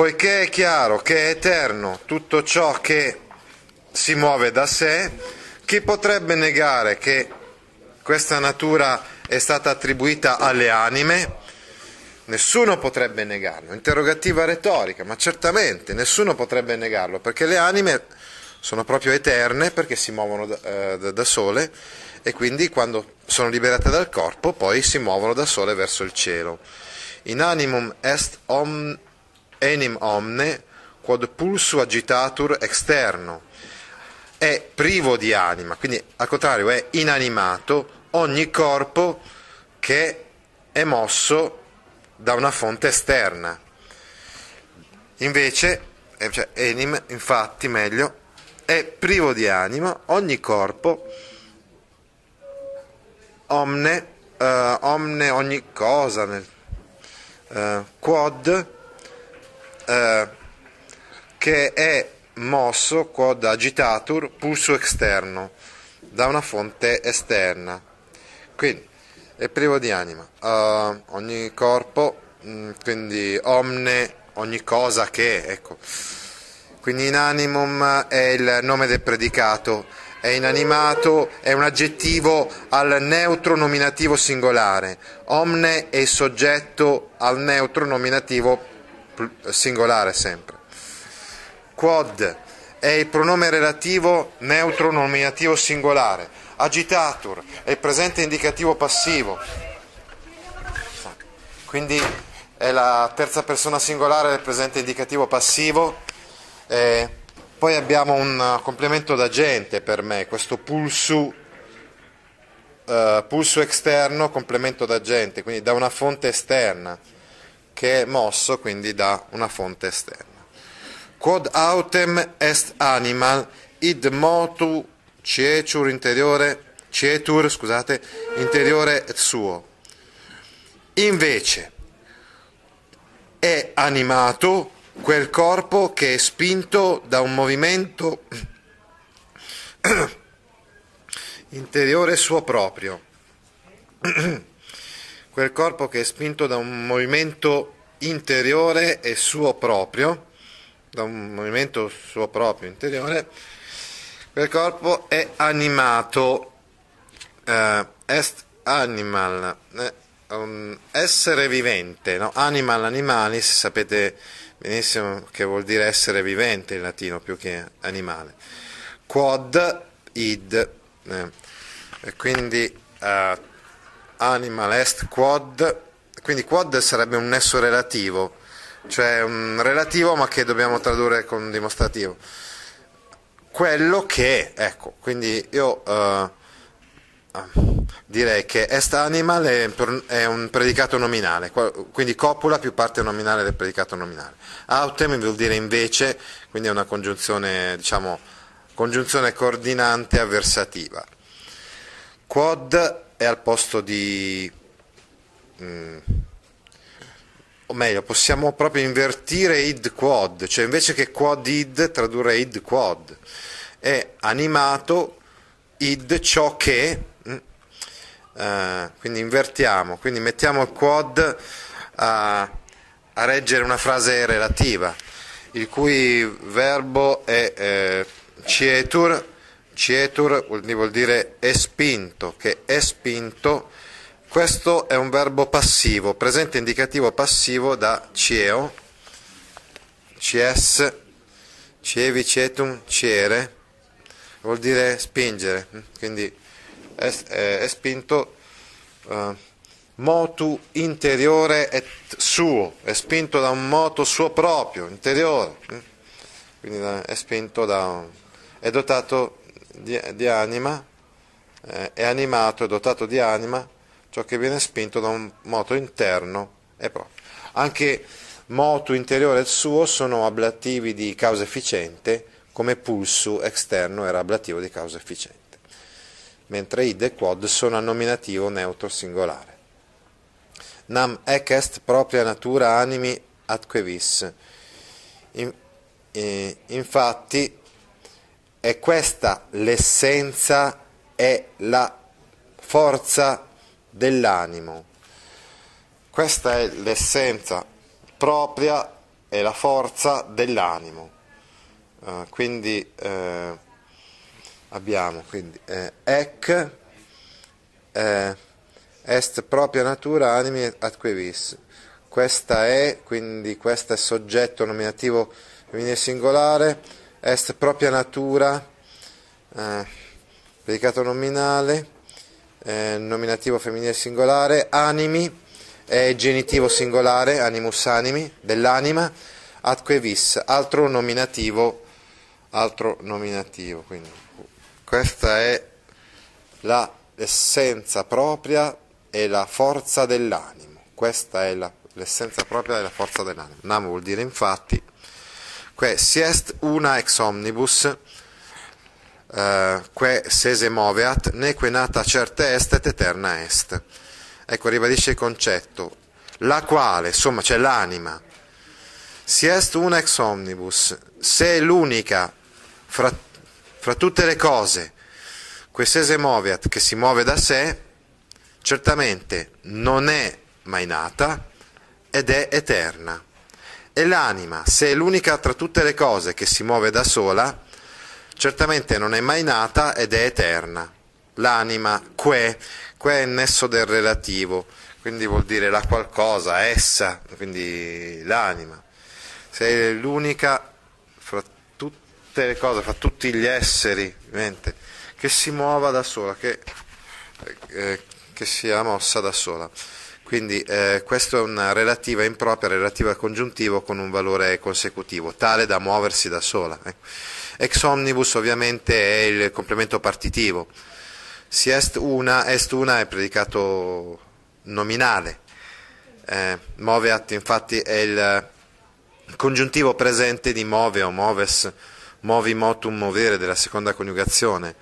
Poiché è chiaro che è eterno tutto ciò che si muove da sé, chi potrebbe negare che questa natura è stata attribuita alle anime? Nessuno potrebbe negarlo. Interrogativa retorica, ma certamente nessuno potrebbe negarlo, perché le anime sono proprio eterne, perché si muovono da, eh, da- sole e quindi quando sono liberate dal corpo poi si muovono da sole verso il cielo. In animum est om, enim omne quod pulsu agitatur externo. È privo di anima, quindi al contrario è inanimato ogni corpo che è mosso da una fonte esterna. Invece, eh, cioè, enim, infatti, meglio, è privo di anima ogni corpo, omne, eh, omne ogni cosa, nel, eh, quod, eh, che è mosso, quod agitatur, pulso esterno, da una fonte esterna. Quindi è privo di anima. Uh, ogni corpo, mm, quindi omne, ogni cosa che, ecco. Quindi inanimum è il nome del predicato, è inanimato, è un aggettivo al neutro nominativo singolare. Omne è soggetto al neutro nominativo singolare sempre. Quod è il pronome relativo neutro nominativo singolare. Agitatur è il presente indicativo passivo. Quindi è la terza persona singolare del presente indicativo passivo. Eh, poi abbiamo un uh, complemento d'agente per me, questo pulsu, eh, pulso esterno, complemento d'agente, quindi da una fonte esterna, che è mosso quindi da una fonte esterna. Quod autem est animal id motu cietur interiore cietur, scusate, interiore suo. Invece è animato quel corpo che è spinto da un movimento interiore suo proprio. Quel corpo che è spinto da un movimento interiore e suo proprio, da un movimento suo proprio interiore, quel corpo è animato, eh, est animal, eh, un essere vivente, no? animal animalis, sapete benissimo che vuol dire essere vivente in latino più che animale. Quod id, eh, e quindi eh, animal est quod, quindi quod sarebbe un nesso relativo, cioè un relativo ma che dobbiamo tradurre con dimostrativo. Quello che ecco, quindi io eh, direi che est animal è, un predicato nominale, quindi copula più parte nominale del predicato nominale. Autem vuol dire invece, quindi è una congiunzione, diciamo, congiunzione coordinante avversativa. Quod è al posto di... mm, o meglio, possiamo proprio invertire id quod, cioè invece che quod id tradurre id quod. È animato id ciò che, mm, eh, quindi invertiamo, quindi mettiamo il quod a, a reggere una frase relativa, il cui verbo è eh, cietur, cietur vuol dire è spinto, che è spinto, questo è un verbo passivo, presente indicativo passivo da cieo, cies, cievi, cetum, ciere, vuol dire spingere, quindi è, è- è spinto eh, motu interiore et suo, è spinto da un moto suo proprio, interiore, quindi da- è spinto da un- è dotato di, di anima, eh, è animato, è dotato di anima, ciò che viene spinto da un moto interno e proprio. Anche moto interiore e suo sono ablativi di causa efficiente, come pulso esterno era ablativo di causa efficiente, mentre id e quod sono a nominativo neutro singolare. Nam ec est propria natura animi atque vis. In, eh, infatti è questa l'essenza e la forza dell'animo. Questa è l'essenza propria e la forza dell'animo. Uh, quindi uh, abbiamo quindi, uh, ec est propria natura animi atque vis. Questa è, quindi questo è soggetto nominativo femminile singolare, est propria natura, predicato nominale, nominativo femminile singolare, animi, è genitivo singolare, animus animi, dell'anima, atque vis, altro nominativo, altro nominativo. Quindi, questa è l'essenza propria e la forza dell'animo. Questa è la, l'essenza propria e la forza dell'animo. Namo vuol dire infatti, que si est una ex omnibus, uh, que sese moveat, neque nata certa est et eterna est ecco, ribadisce il concetto, la quale, insomma, c'è l'anima, si est una ex omnibus, se è l'unica fra, fra tutte le cose, quest'ese moviat, che si muove da sé, certamente non è mai nata ed è eterna. E l'anima, se è l'unica tra tutte le cose che si muove da sola, certamente non è mai nata ed è eterna. L'anima, que, Qua è il nesso del relativo, quindi vuol dire la qualcosa, essa, quindi l'anima. Sei l'unica fra tutte le cose, fra tutti gli esseri, mente, che si muova da sola, che, eh, che sia mossa da sola. Quindi eh, questa è una relativa impropria, relativa congiuntivo con un valore consecutivo, tale da muoversi da sola. Eh. Ex omnibus ovviamente è il complemento partitivo si est una, est una è predicato nominale. Eh, moveat infatti è il congiuntivo presente di move o moves, movi motum movere della seconda coniugazione.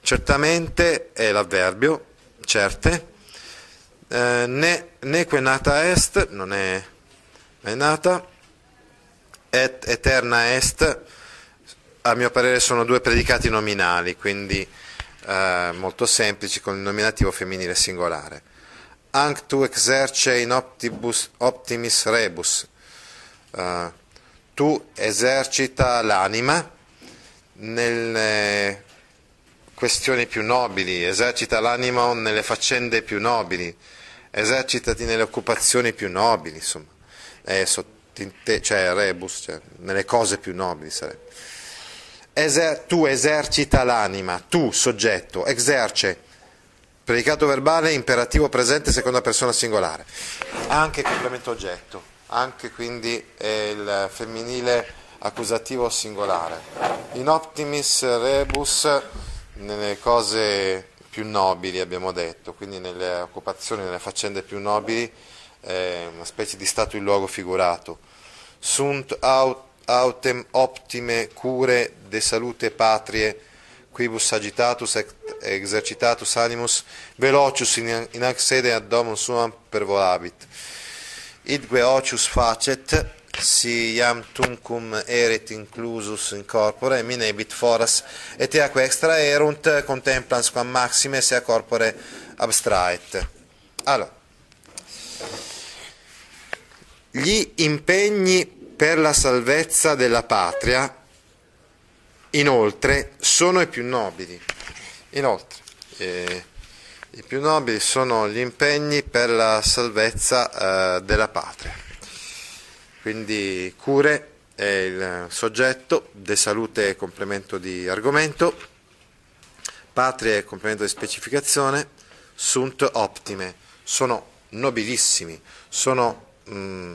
Certamente è l'avverbio, certe, eh, ne, neque nata est, non è, è nata, et eterna est, a mio parere sono due predicati nominali, quindi eh, molto semplici con il nominativo femminile singolare. Anc tu exerce in optibus, optimis rebus, uh, tu esercita l'anima nelle questioni più nobili, esercita l'anima nelle faccende più nobili, esercitati nelle occupazioni più nobili, insomma, eh, sottinte, cioè rebus, cioè, nelle cose più nobili sarebbe. Eser- tu esercita l'anima, tu soggetto, exerce, predicato verbale, imperativo presente, seconda persona singolare, anche complemento oggetto, anche quindi il femminile accusativo singolare. In optimis rebus, nelle cose più nobili abbiamo detto, quindi nelle occupazioni, nelle faccende più nobili, eh, una specie di stato in luogo figurato. Sunt aut autem optime cure de salute patrie, quibus agitatus exercitatus animus, velocius in, in ac ad domum suam pervolabit. Idque ocius facet, si iam tuncum eret inclusus in corpore, minebit foras, et eaque extra erunt contemplans quam maxime sea corpore abstraet. Allora, gli impegni per la salvezza della patria, inoltre, sono i più nobili. Inoltre, eh, i più nobili sono gli impegni per la salvezza eh, della patria. Quindi cure è il soggetto, de salute è complemento di argomento, patria è complemento di specificazione, sunt optime, sono nobilissimi, sono... Mh,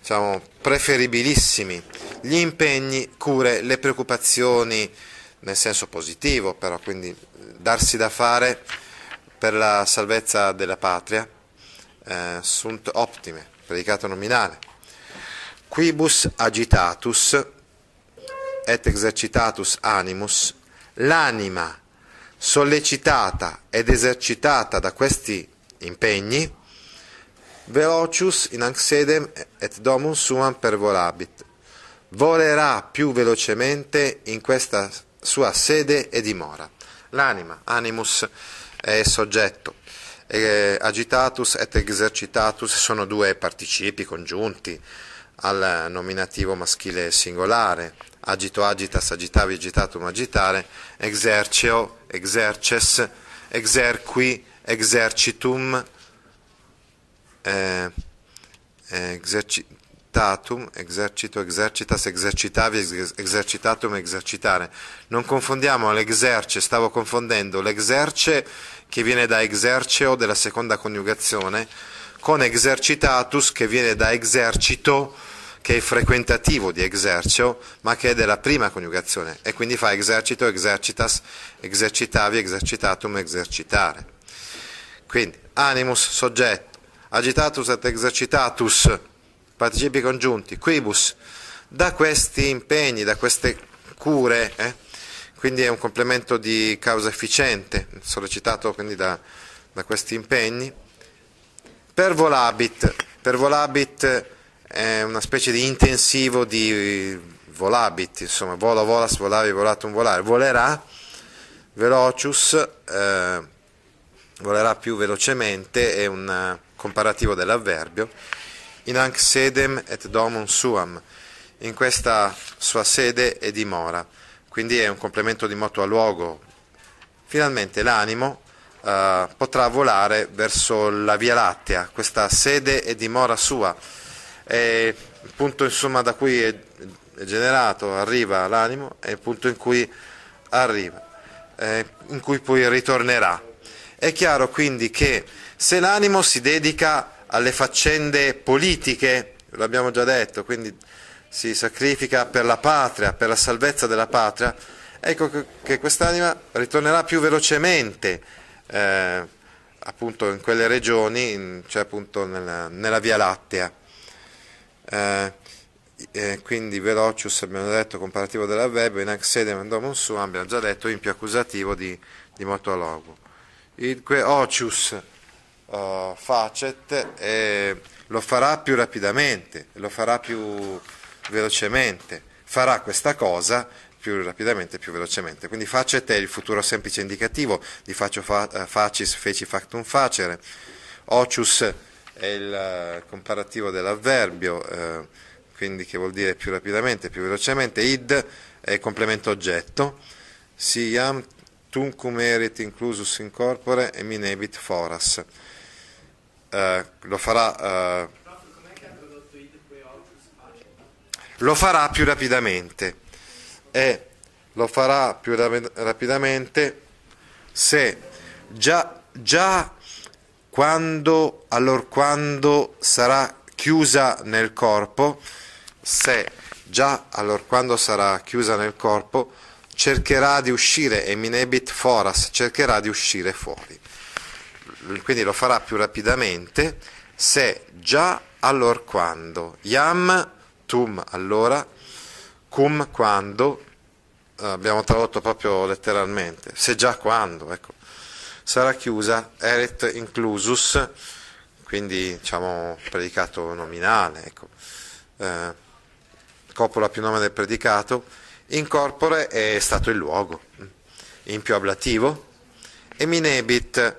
diciamo, preferibilissimi, gli impegni, cure, le preoccupazioni nel senso positivo, però quindi darsi da fare per la salvezza della patria, eh, sunt optime, predicato nominale. Quibus agitatus et exercitatus animus, l'anima sollecitata ed esercitata da questi impegni, velocius in anxedem et domum suam pervolabit, volerà più velocemente in questa sua sede e dimora. L'anima, animus, è soggetto, e agitatus et exercitatus sono due participi congiunti al nominativo maschile singolare, agito, agitas, agitavi, agitatum, agitare, exerceo, exerces, exerqui, exercitum, eh, exercitatum, exercito, exercitas, exercitavi, exercitatum, esercitare. Non confondiamo l'exerce, stavo confondendo l'exerce che viene da exerceo della seconda coniugazione con exercitatus che viene da esercito che è frequentativo di exerceo, ma che è della prima coniugazione, e quindi fa esercito, exercitas, exercitavi, exercitatum, esercitare. Quindi, animus, soggetto, agitatus et exercitatus, participi congiunti, quibus, da questi impegni, da queste cure, eh, quindi è un complemento di causa efficiente, sollecitato quindi da, da questi impegni, per volabit, per volabit è una specie di intensivo di volabit, insomma, vola, volas, volavi, volatum, volare, volerà, velocius, eh, volerà più velocemente, è un comparativo dell'avverbio, in anc sedem et domum suam, in questa sua sede e dimora, quindi è un complemento di moto a luogo. Finalmente l'animo eh, potrà volare verso la Via Lattea, questa sede e dimora sua, è il punto insomma, da cui è, generato, arriva l'animo, è il punto in cui arriva, in cui poi ritornerà. È chiaro quindi che se l'animo si dedica alle faccende politiche, l'abbiamo già detto, quindi si sacrifica per la patria, per la salvezza della patria, ecco che quest'anima ritornerà più velocemente eh, appunto in quelle regioni, cioè appunto nella, nella Via Lattea eh, eh, quindi velocius abbiamo detto comparativo dell'avverbio, in accedem domum suam abbiamo già detto in più accusativo di, di motologo. Idque ocius uh, facet e lo farà più rapidamente, lo farà più velocemente, farà questa cosa più rapidamente, più velocemente. Quindi facet è il futuro semplice indicativo di faccio fa, uh, facis, feci factum facere, ocius è il eh, comparativo dell'avverbio, eh, quindi che vuol dire più rapidamente, più velocemente, id è complemento oggetto, siam tuncum erit inclusus in corpore e minebit foras. Eh, lo farà eh, lo farà più rapidamente. E lo farà più rapidamente se già, già quando, allora quando sarà chiusa nel corpo, se già allora quando sarà chiusa nel corpo, cercherà di uscire, eminebit foras, cercherà di uscire fuori. Quindi lo farà più rapidamente se già allora quando, iam tum allora, cum quando, abbiamo tradotto proprio letteralmente, se già quando, ecco sarà chiusa eret inclusus, quindi diciamo predicato nominale, ecco. eh, coppola più nome del predicato, incorpore è stato il luogo, in più ablativo, e minebit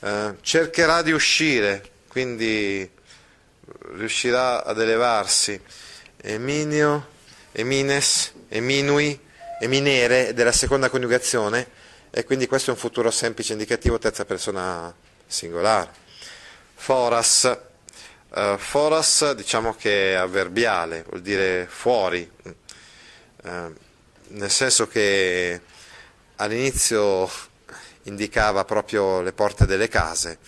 eh, cercherà di uscire, quindi riuscirà ad elevarsi, eminio, emines, eminui, eminere della seconda coniugazione, e quindi questo è un futuro semplice indicativo terza persona singolare. Foras, uh, foras diciamo che è avverbiale, vuol dire fuori, uh, nel senso che all'inizio indicava proprio le porte delle case,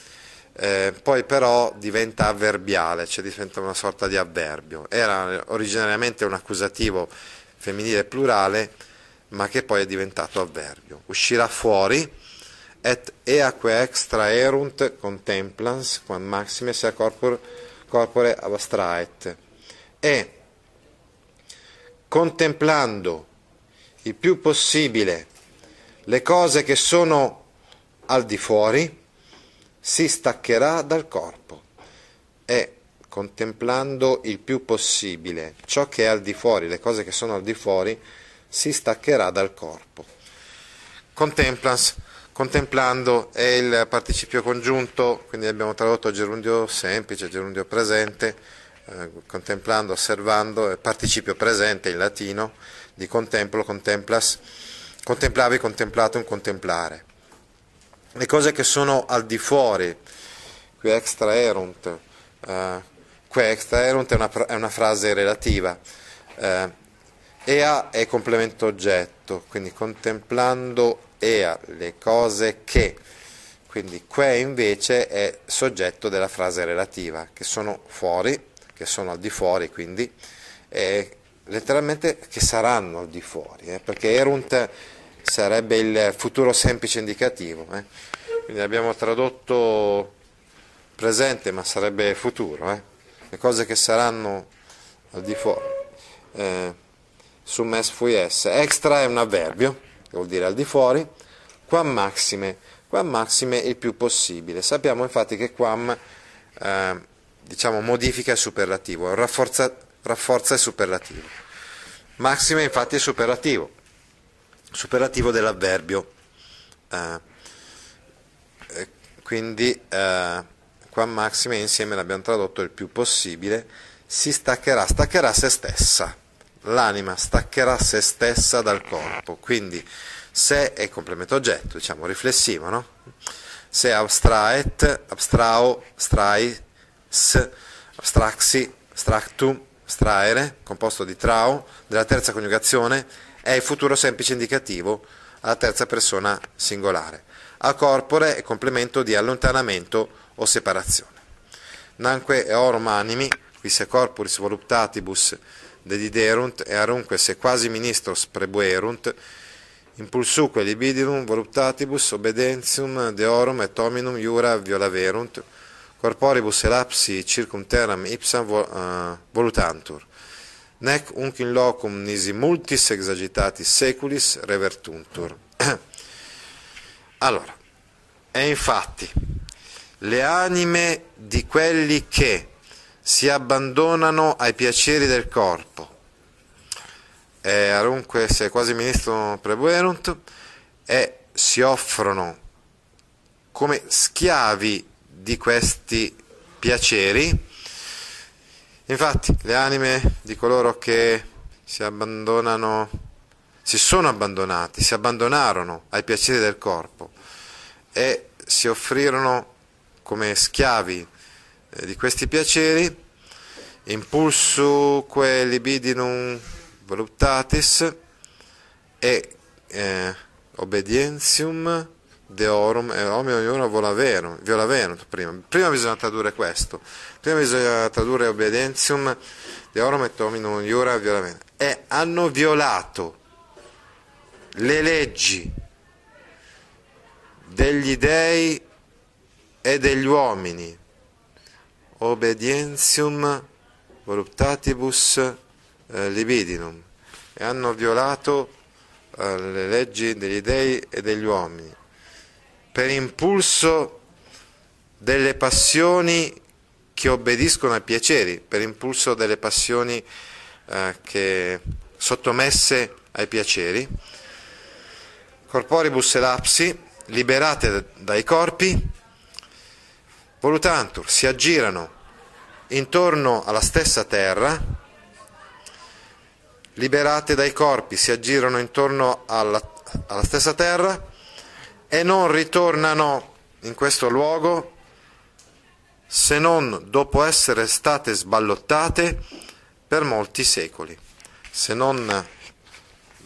eh, poi però diventa avverbiale, cioè diventa una sorta di avverbio. Era originariamente un accusativo femminile plurale, ma che poi è diventato avverbio. Uscirà fuori et eaque extra erunt contemplans quam maxime sea corpore, corpore abstraet. E contemplando il più possibile le cose che sono al di fuori, si staccherà dal corpo e contemplando il più possibile ciò che è al di fuori, le cose che sono al di fuori, si staccherà dal corpo. Contemplans, contemplando è il participio congiunto, quindi abbiamo tradotto gerundio semplice, gerundio presente, eh, contemplando, osservando, è participio presente in latino, di contemplo, contemplas, contemplavi, contemplatum, contemplare. Le cose che sono al di fuori, qui extra erunt, eh, qui extra erunt è una, è una frase relativa, eh, ea è complemento oggetto, quindi contemplando ea, le cose che, quindi que invece è soggetto della frase relativa, che sono fuori, che sono al di fuori, quindi eh, letteralmente che saranno al di fuori, eh, perché erunt sarebbe il futuro semplice indicativo. Eh. Quindi abbiamo tradotto presente, ma sarebbe futuro. Eh. Le cose che saranno al di fuori. Su mes fuies. Extra è un avverbio, che vuol dire al di fuori. Quam maxime. Quam maxime il più possibile. Sappiamo infatti che quam eh, diciamo, modifica il superlativo, rafforza, rafforza il superlativo. Maxime infatti è superlativo superlativo dell'avverbio. Eh, quindi eh, qua maxime insieme l'abbiamo tradotto il più possibile, si staccherà, staccherà se stessa, l'anima staccherà se stessa dal corpo, quindi se è complemento oggetto, diciamo riflessivo, no? Se abstraet, abstrao, strais, abstraxi, stractum, straere, composto di trao, della terza coniugazione, è il futuro semplice indicativo alla terza persona singolare. A corpore è complemento di allontanamento o separazione. Nanque eorum animi, qui se corporis voluptatibus dediderunt e arunque se quasi ministros prebuerunt, impulsuque libidium voluptatibus obedentium deorum et hominum iura violaverunt, corporibus elapsi circumterram ipsam uh, volutantur nec unc in locum nisi multis exagitatis seculis revertuntur. allora, e infatti le anime di quelli che si abbandonano ai piaceri del corpo, e arunque se quasi ministro prebuerunt, e si offrono come schiavi di questi piaceri, Infatti, le anime di coloro che si abbandonano, si sono abbandonati, si abbandonarono ai piaceri del corpo e si offrirono come schiavi di questi piaceri, impulsuque libidinum voluptatis e eh, obedientium deorum e omio iura volaverum, violaverunt prima. Prima bisogna tradurre questo. Prima bisogna tradurre obedientium deorum et hominum iura violaverunt. E hanno violato le leggi degli dei e degli uomini. Obedientium voluptatibus eh, libidinum. E hanno violato eh, le leggi degli dei e degli uomini per impulso delle passioni che obbediscono ai piaceri, per impulso delle passioni eh, che sottomesse ai piaceri. Corporibus elapsi, liberate dai corpi, volutantur, si aggirano intorno alla stessa terra, liberate dai corpi, si aggirano intorno alla, alla stessa terra, e non ritornano in questo luogo se non dopo essere state sballottate per molti secoli, se non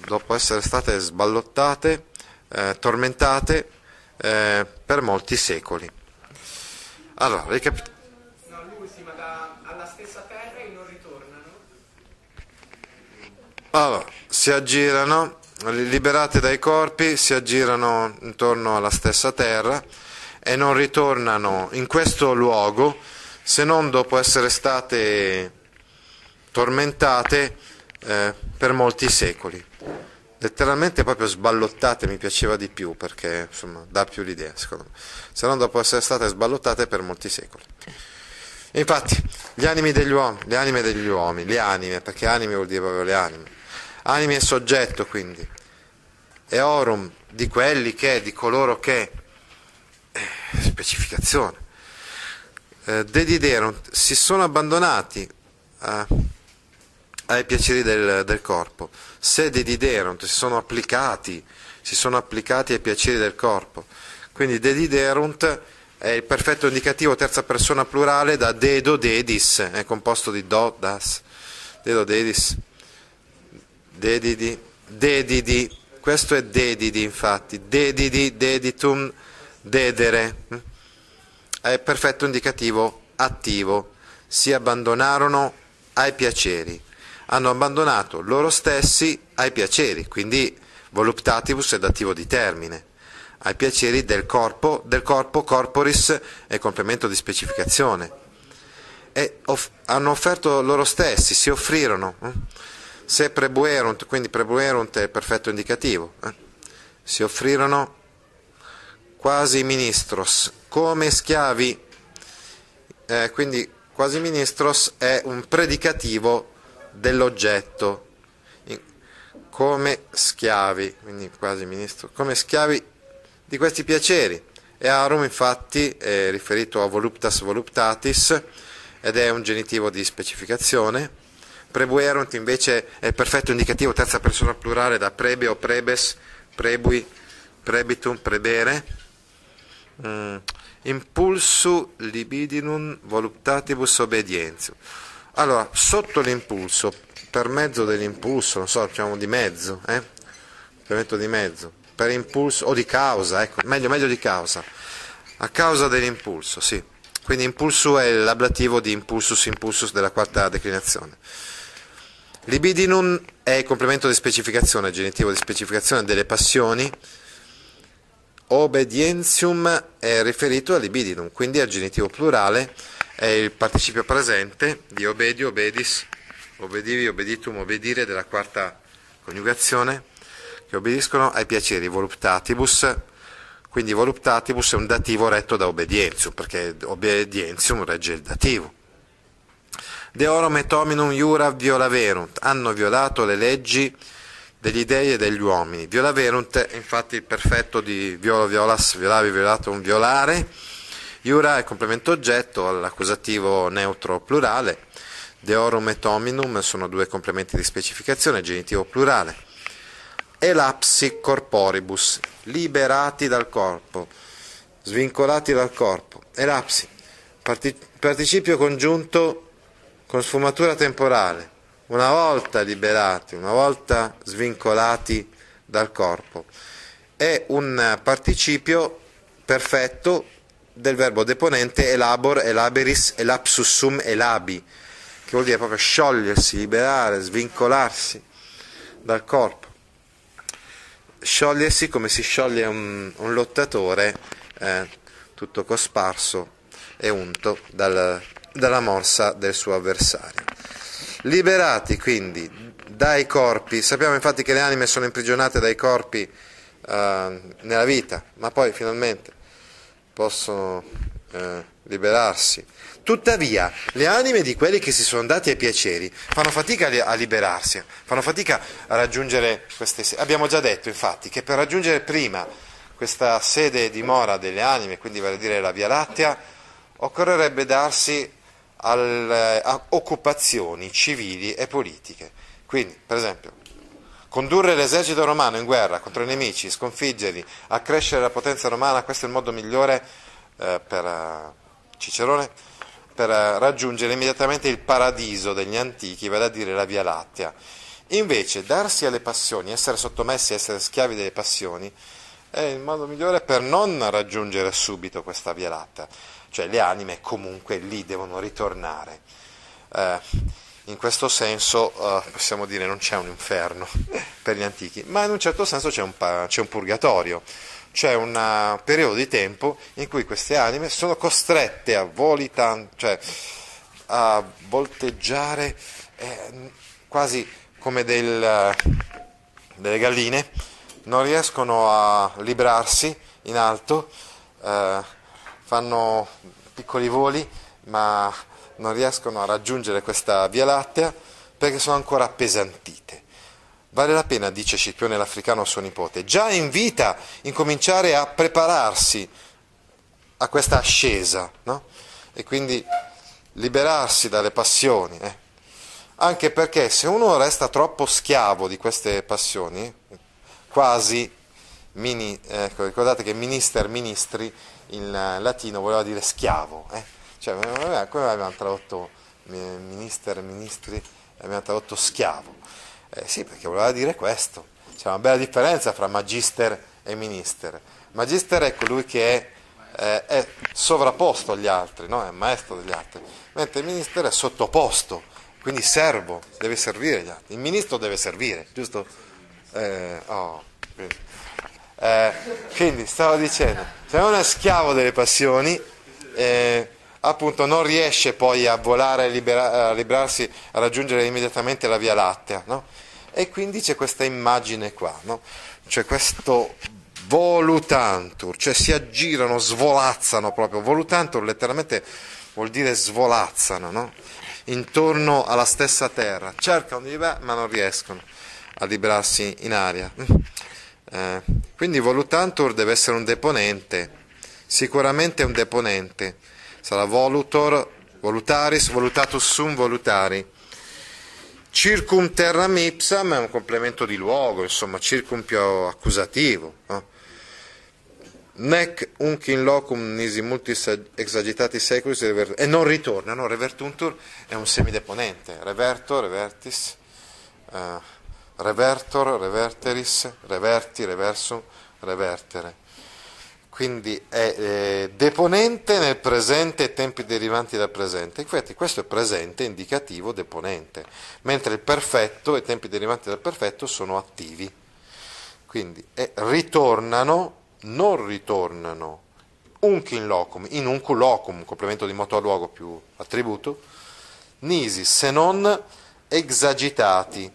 dopo essere state sballottate, eh, tormentate eh, per molti secoli. Allora, ricapitoliamo. No, l'ultima, da, alla stessa terra e non ritornano. Allora, si aggirano liberate dai corpi, si aggirano intorno alla stessa terra e non ritornano in questo luogo se non dopo essere state tormentate eh, per molti secoli. Letteralmente proprio sballottate mi piaceva di più perché insomma dà più l'idea secondo me, se non dopo essere state sballottate per molti secoli. Infatti, gli animi degli uomini, le anime degli uomini, le anime, perché anime vuol dire proprio le anime, anime è soggetto quindi, e orum di quelli che, di coloro che, eh, specificazione, eh, dediderunt, si sono abbandonati a, ai piaceri del, del corpo, se dediderunt, si sono applicati, si sono applicati ai piaceri del corpo, quindi dediderunt è il perfetto indicativo terza persona plurale da dedo dedis, è composto di do, das, dedo dedis, dedidi, dedidi, questo è dedidi infatti, dedidi, deditum, dedere, è perfetto indicativo attivo, si abbandonarono ai piaceri, hanno abbandonato loro stessi ai piaceri, quindi voluptatibus è dativo di termine ai piaceri del corpo, del corpo corporis è complemento di specificazione. E off- hanno offerto loro stessi, si offrirono. Eh? Se prebuerunt, quindi prebuerunt è il perfetto indicativo, eh? si offrirono quasi ministros, come schiavi, eh, quindi quasi ministros è un predicativo dell'oggetto, come schiavi, quindi quasi ministro, come schiavi di questi piaceri. E arum infatti è riferito a voluptas voluptatis ed è un genitivo di specificazione. Prebuerunt invece è il perfetto indicativo terza persona plurale da prebe o prebes, prebui, prebitum, prebere. Mm. Impulsu libidinum voluptatibus obedientium. Allora, sotto l'impulso, per mezzo dell'impulso, non so, diciamo di mezzo, eh? Di mezzo, per impulso o di causa, ecco, meglio, meglio di causa, a causa dell'impulso, sì. Quindi impulso è l'ablativo di impulsus impulsus della quarta declinazione. Libidinum è il complemento di specificazione, genitivo di specificazione delle passioni. Obedientium è riferito al libidinum, quindi al genitivo plurale, è il participio presente di obedi, obedis, obedivi, obeditum, obedire della quarta coniugazione che obbediscono ai piaceri voluptatibus, quindi voluptatibus è un dativo retto da obedientium, perché obedientium regge il dativo. Deorum et hominum iura violaverunt, hanno violato le leggi degli dei e degli uomini. Violaverunt è infatti il perfetto di violo violas, violavi violato un violare. Iura è complemento oggetto all'accusativo neutro plurale. Deorum et hominum sono due complementi di specificazione, genitivo plurale elapsi corporibus, liberati dal corpo, svincolati dal corpo. Elapsi, participio congiunto con sfumatura temporale, una volta liberati, una volta svincolati dal corpo. È un participio perfetto del verbo deponente elabor, elaberis, elapsus sum, elabi, che vuol dire proprio sciogliersi, liberare, svincolarsi dal corpo sciogliersi come si scioglie un, un lottatore eh, tutto cosparso e unto dal, dalla morsa del suo avversario. Liberati quindi dai corpi, sappiamo infatti che le anime sono imprigionate dai corpi eh, nella vita, ma poi finalmente possono eh, liberarsi Tuttavia, le anime di quelli che si sono dati ai piaceri fanno fatica a liberarsi, fanno fatica a raggiungere queste sedi. Abbiamo già detto, infatti, che per raggiungere prima questa sede dimora delle anime, quindi vale dire la Via Lattea, occorrerebbe darsi alle, a occupazioni civili e politiche. Quindi, per esempio, condurre l'esercito romano in guerra contro i nemici, sconfiggerli, accrescere la potenza romana, questo è il modo migliore eh, per uh, Cicerone per raggiungere immediatamente il paradiso degli antichi, vale a dire la Via Lattea. Invece darsi alle passioni, essere sottomessi, essere schiavi delle passioni, è il modo migliore per non raggiungere subito questa Via Lattea, cioè le anime comunque lì devono ritornare. Eh, in questo senso eh, possiamo dire non c'è un inferno per gli antichi, ma in un certo senso c'è un, c'è un purgatorio, c'è un uh, periodo di tempo in cui queste anime sono costrette a volitan- cioè a volteggiare eh, quasi come del, delle galline, non riescono a librarsi in alto, eh, fanno piccoli voli, ma non riescono a raggiungere questa via lattea perché sono ancora appesantite. Vale la pena, dice Scipione l'Africano suo nipote, già in vita incominciare a prepararsi a questa ascesa, no? E quindi liberarsi dalle passioni. Eh? Anche perché se uno resta troppo schiavo di queste passioni, quasi, mini, ecco, ricordate che minister, ministri, in latino voleva dire schiavo. Eh? Cioè, come abbiamo tradotto minister, ministri, abbiamo tradotto schiavo? Eh, sì, perché voleva dire questo. C'è una bella differenza fra magister e minister. Magister è colui che è, eh, è sovrapposto agli altri, no? è maestro degli altri, mentre il minister è sottoposto, quindi servo, deve servire gli altri. Il ministro deve servire, giusto? Eh, oh, quindi. Eh, quindi stavo dicendo, se uno è schiavo delle passioni, eh, appunto non riesce poi a volare, a, libera, a librarsi, a raggiungere immediatamente la Via Lattea. No? E quindi c'è questa immagine qua, no? c'è questo volutantur, cioè si aggirano, svolazzano proprio. Volutantur letteralmente vuol dire svolazzano, no? intorno alla stessa terra, cercano di liberare ma non riescono a librarsi in aria. Eh, quindi volutantur deve essere un deponente, sicuramente un deponente sarà volutor, volutaris, volutatus sum volutari. Circum terram ipsam è un complemento di luogo, insomma, circum più accusativo. No? Nec unc in locum nisi multis exagitati seculis e non ritorna, no? revertuntur è un semideponente, reverto, revertis, uh, revertor, reverteris, reverti, reversum, revertere quindi è eh, deponente nel presente e tempi derivanti dal presente. Infatti questo è presente indicativo deponente, mentre il perfetto e i tempi derivanti dal perfetto sono attivi. Quindi eh, ritornano, non ritornano, unc in locum, in unc locum, complemento di moto a luogo più attributo, nisi, se non exagitati.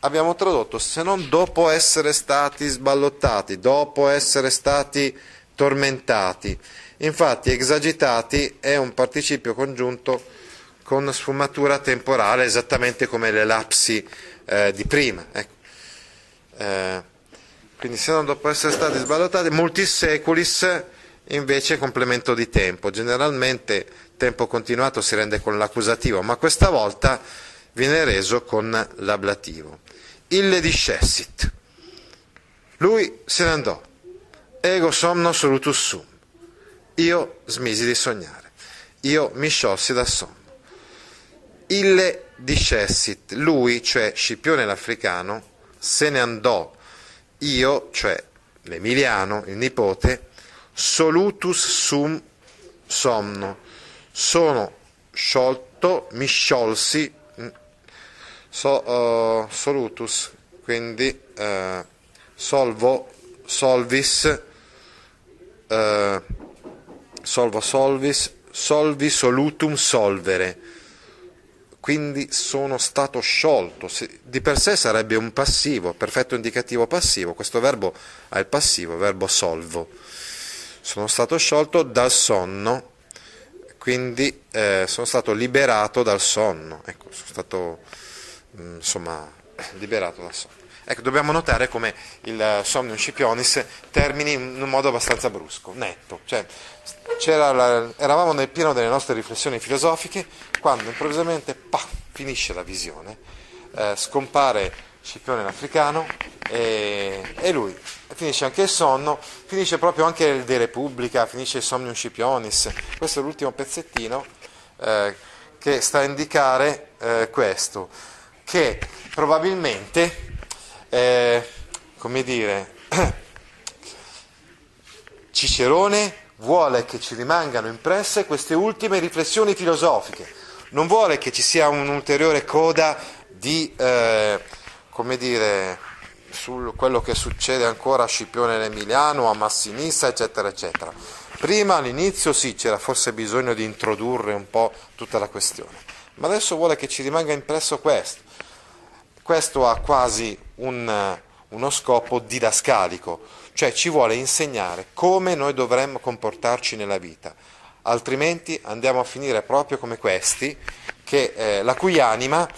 Abbiamo tradotto se non dopo essere stati sballottati, dopo essere stati tormentati. Infatti exagitati è un participio congiunto con sfumatura temporale, esattamente come le lapsi eh, di prima. Ecco. Eh, quindi se non dopo essere stati sballottati, multis seculis invece complemento di tempo. Generalmente tempo continuato si rende con l'accusativo, ma questa volta viene reso con l'ablativo. Ille discessit. Lui se ne andò Ego somno solutus sum. Io smisi di sognare. Io mi sciolsi dal sonno. Ille discessit. Lui, cioè Scipione l'Africano, se ne andò. Io, cioè l'Emiliano, il nipote, solutus sum somno. Sono sciolto, mi sciolsi, mm, so, uh, solutus, quindi uh, solvo, solvis, eh, solvo solvis, solvi solutum solvere, quindi sono stato sciolto, di per sé sarebbe un passivo, perfetto indicativo passivo, questo verbo ha il passivo, verbo solvo, sono stato sciolto dal sonno, quindi eh, sono stato liberato dal sonno, ecco, sono stato mm, insomma liberato dal sonno. Ecco, dobbiamo notare come il somnium scipionis termini in un modo abbastanza brusco, netto. Cioè, la, eravamo nel pieno delle nostre riflessioni filosofiche quando improvvisamente pah, finisce la visione, eh, scompare Scipione l'Africano e, e, lui. Finisce anche il sonno, finisce proprio anche il De Repubblica, finisce il Somnium Scipionis. Questo è l'ultimo pezzettino eh, che sta a indicare eh, questo, che probabilmente eh, come dire, Cicerone vuole che ci rimangano impresse queste ultime riflessioni filosofiche, non vuole che ci sia un'ulteriore coda di, eh, come dire, su quello che succede ancora a Scipione l'Emiliano, a Massinissa, eccetera, eccetera. Prima all'inizio sì, c'era forse bisogno di introdurre un po' tutta la questione, ma adesso vuole che ci rimanga impresso questo. Questo ha quasi un, uno scopo didascalico, cioè ci vuole insegnare come noi dovremmo comportarci nella vita, altrimenti andiamo a finire proprio come questi, che, eh, la cui anima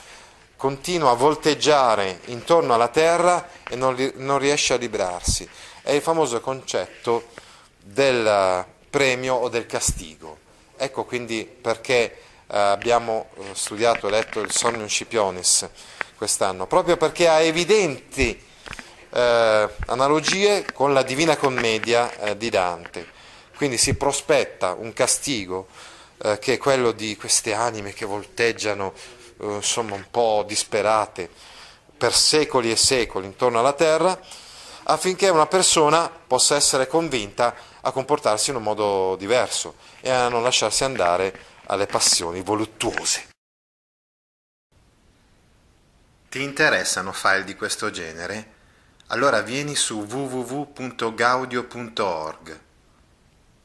continua a volteggiare intorno alla terra e non, non riesce a librarsi. È il famoso concetto del premio o del castigo. Ecco quindi perché eh, abbiamo eh, studiato e letto il Somnium Scipionis quest'anno, proprio perché ha evidenti eh, analogie con la Divina Commedia eh, di Dante. Quindi si prospetta un castigo eh, che è quello di queste anime che volteggiano eh, insomma un po' disperate per secoli e secoli intorno alla terra, affinché una persona possa essere convinta a comportarsi in un modo diverso e a non lasciarsi andare alle passioni voluttuose. Ti interessano file di questo genere? Allora vieni su www.gaudio.org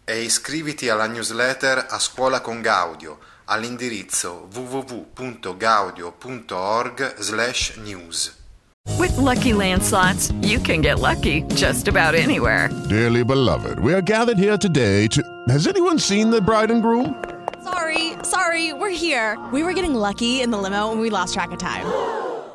e iscriviti alla newsletter A Scuola con Gaudio all'indirizzo www.gaudio.org/news. With lucky landslots, you can get lucky just about anywhere. Dearly beloved, we are gathered here today to. Has anyone seen the bride and groom? Sorry, sorry, we're here. We were getting lucky in the limo and we lost track of time.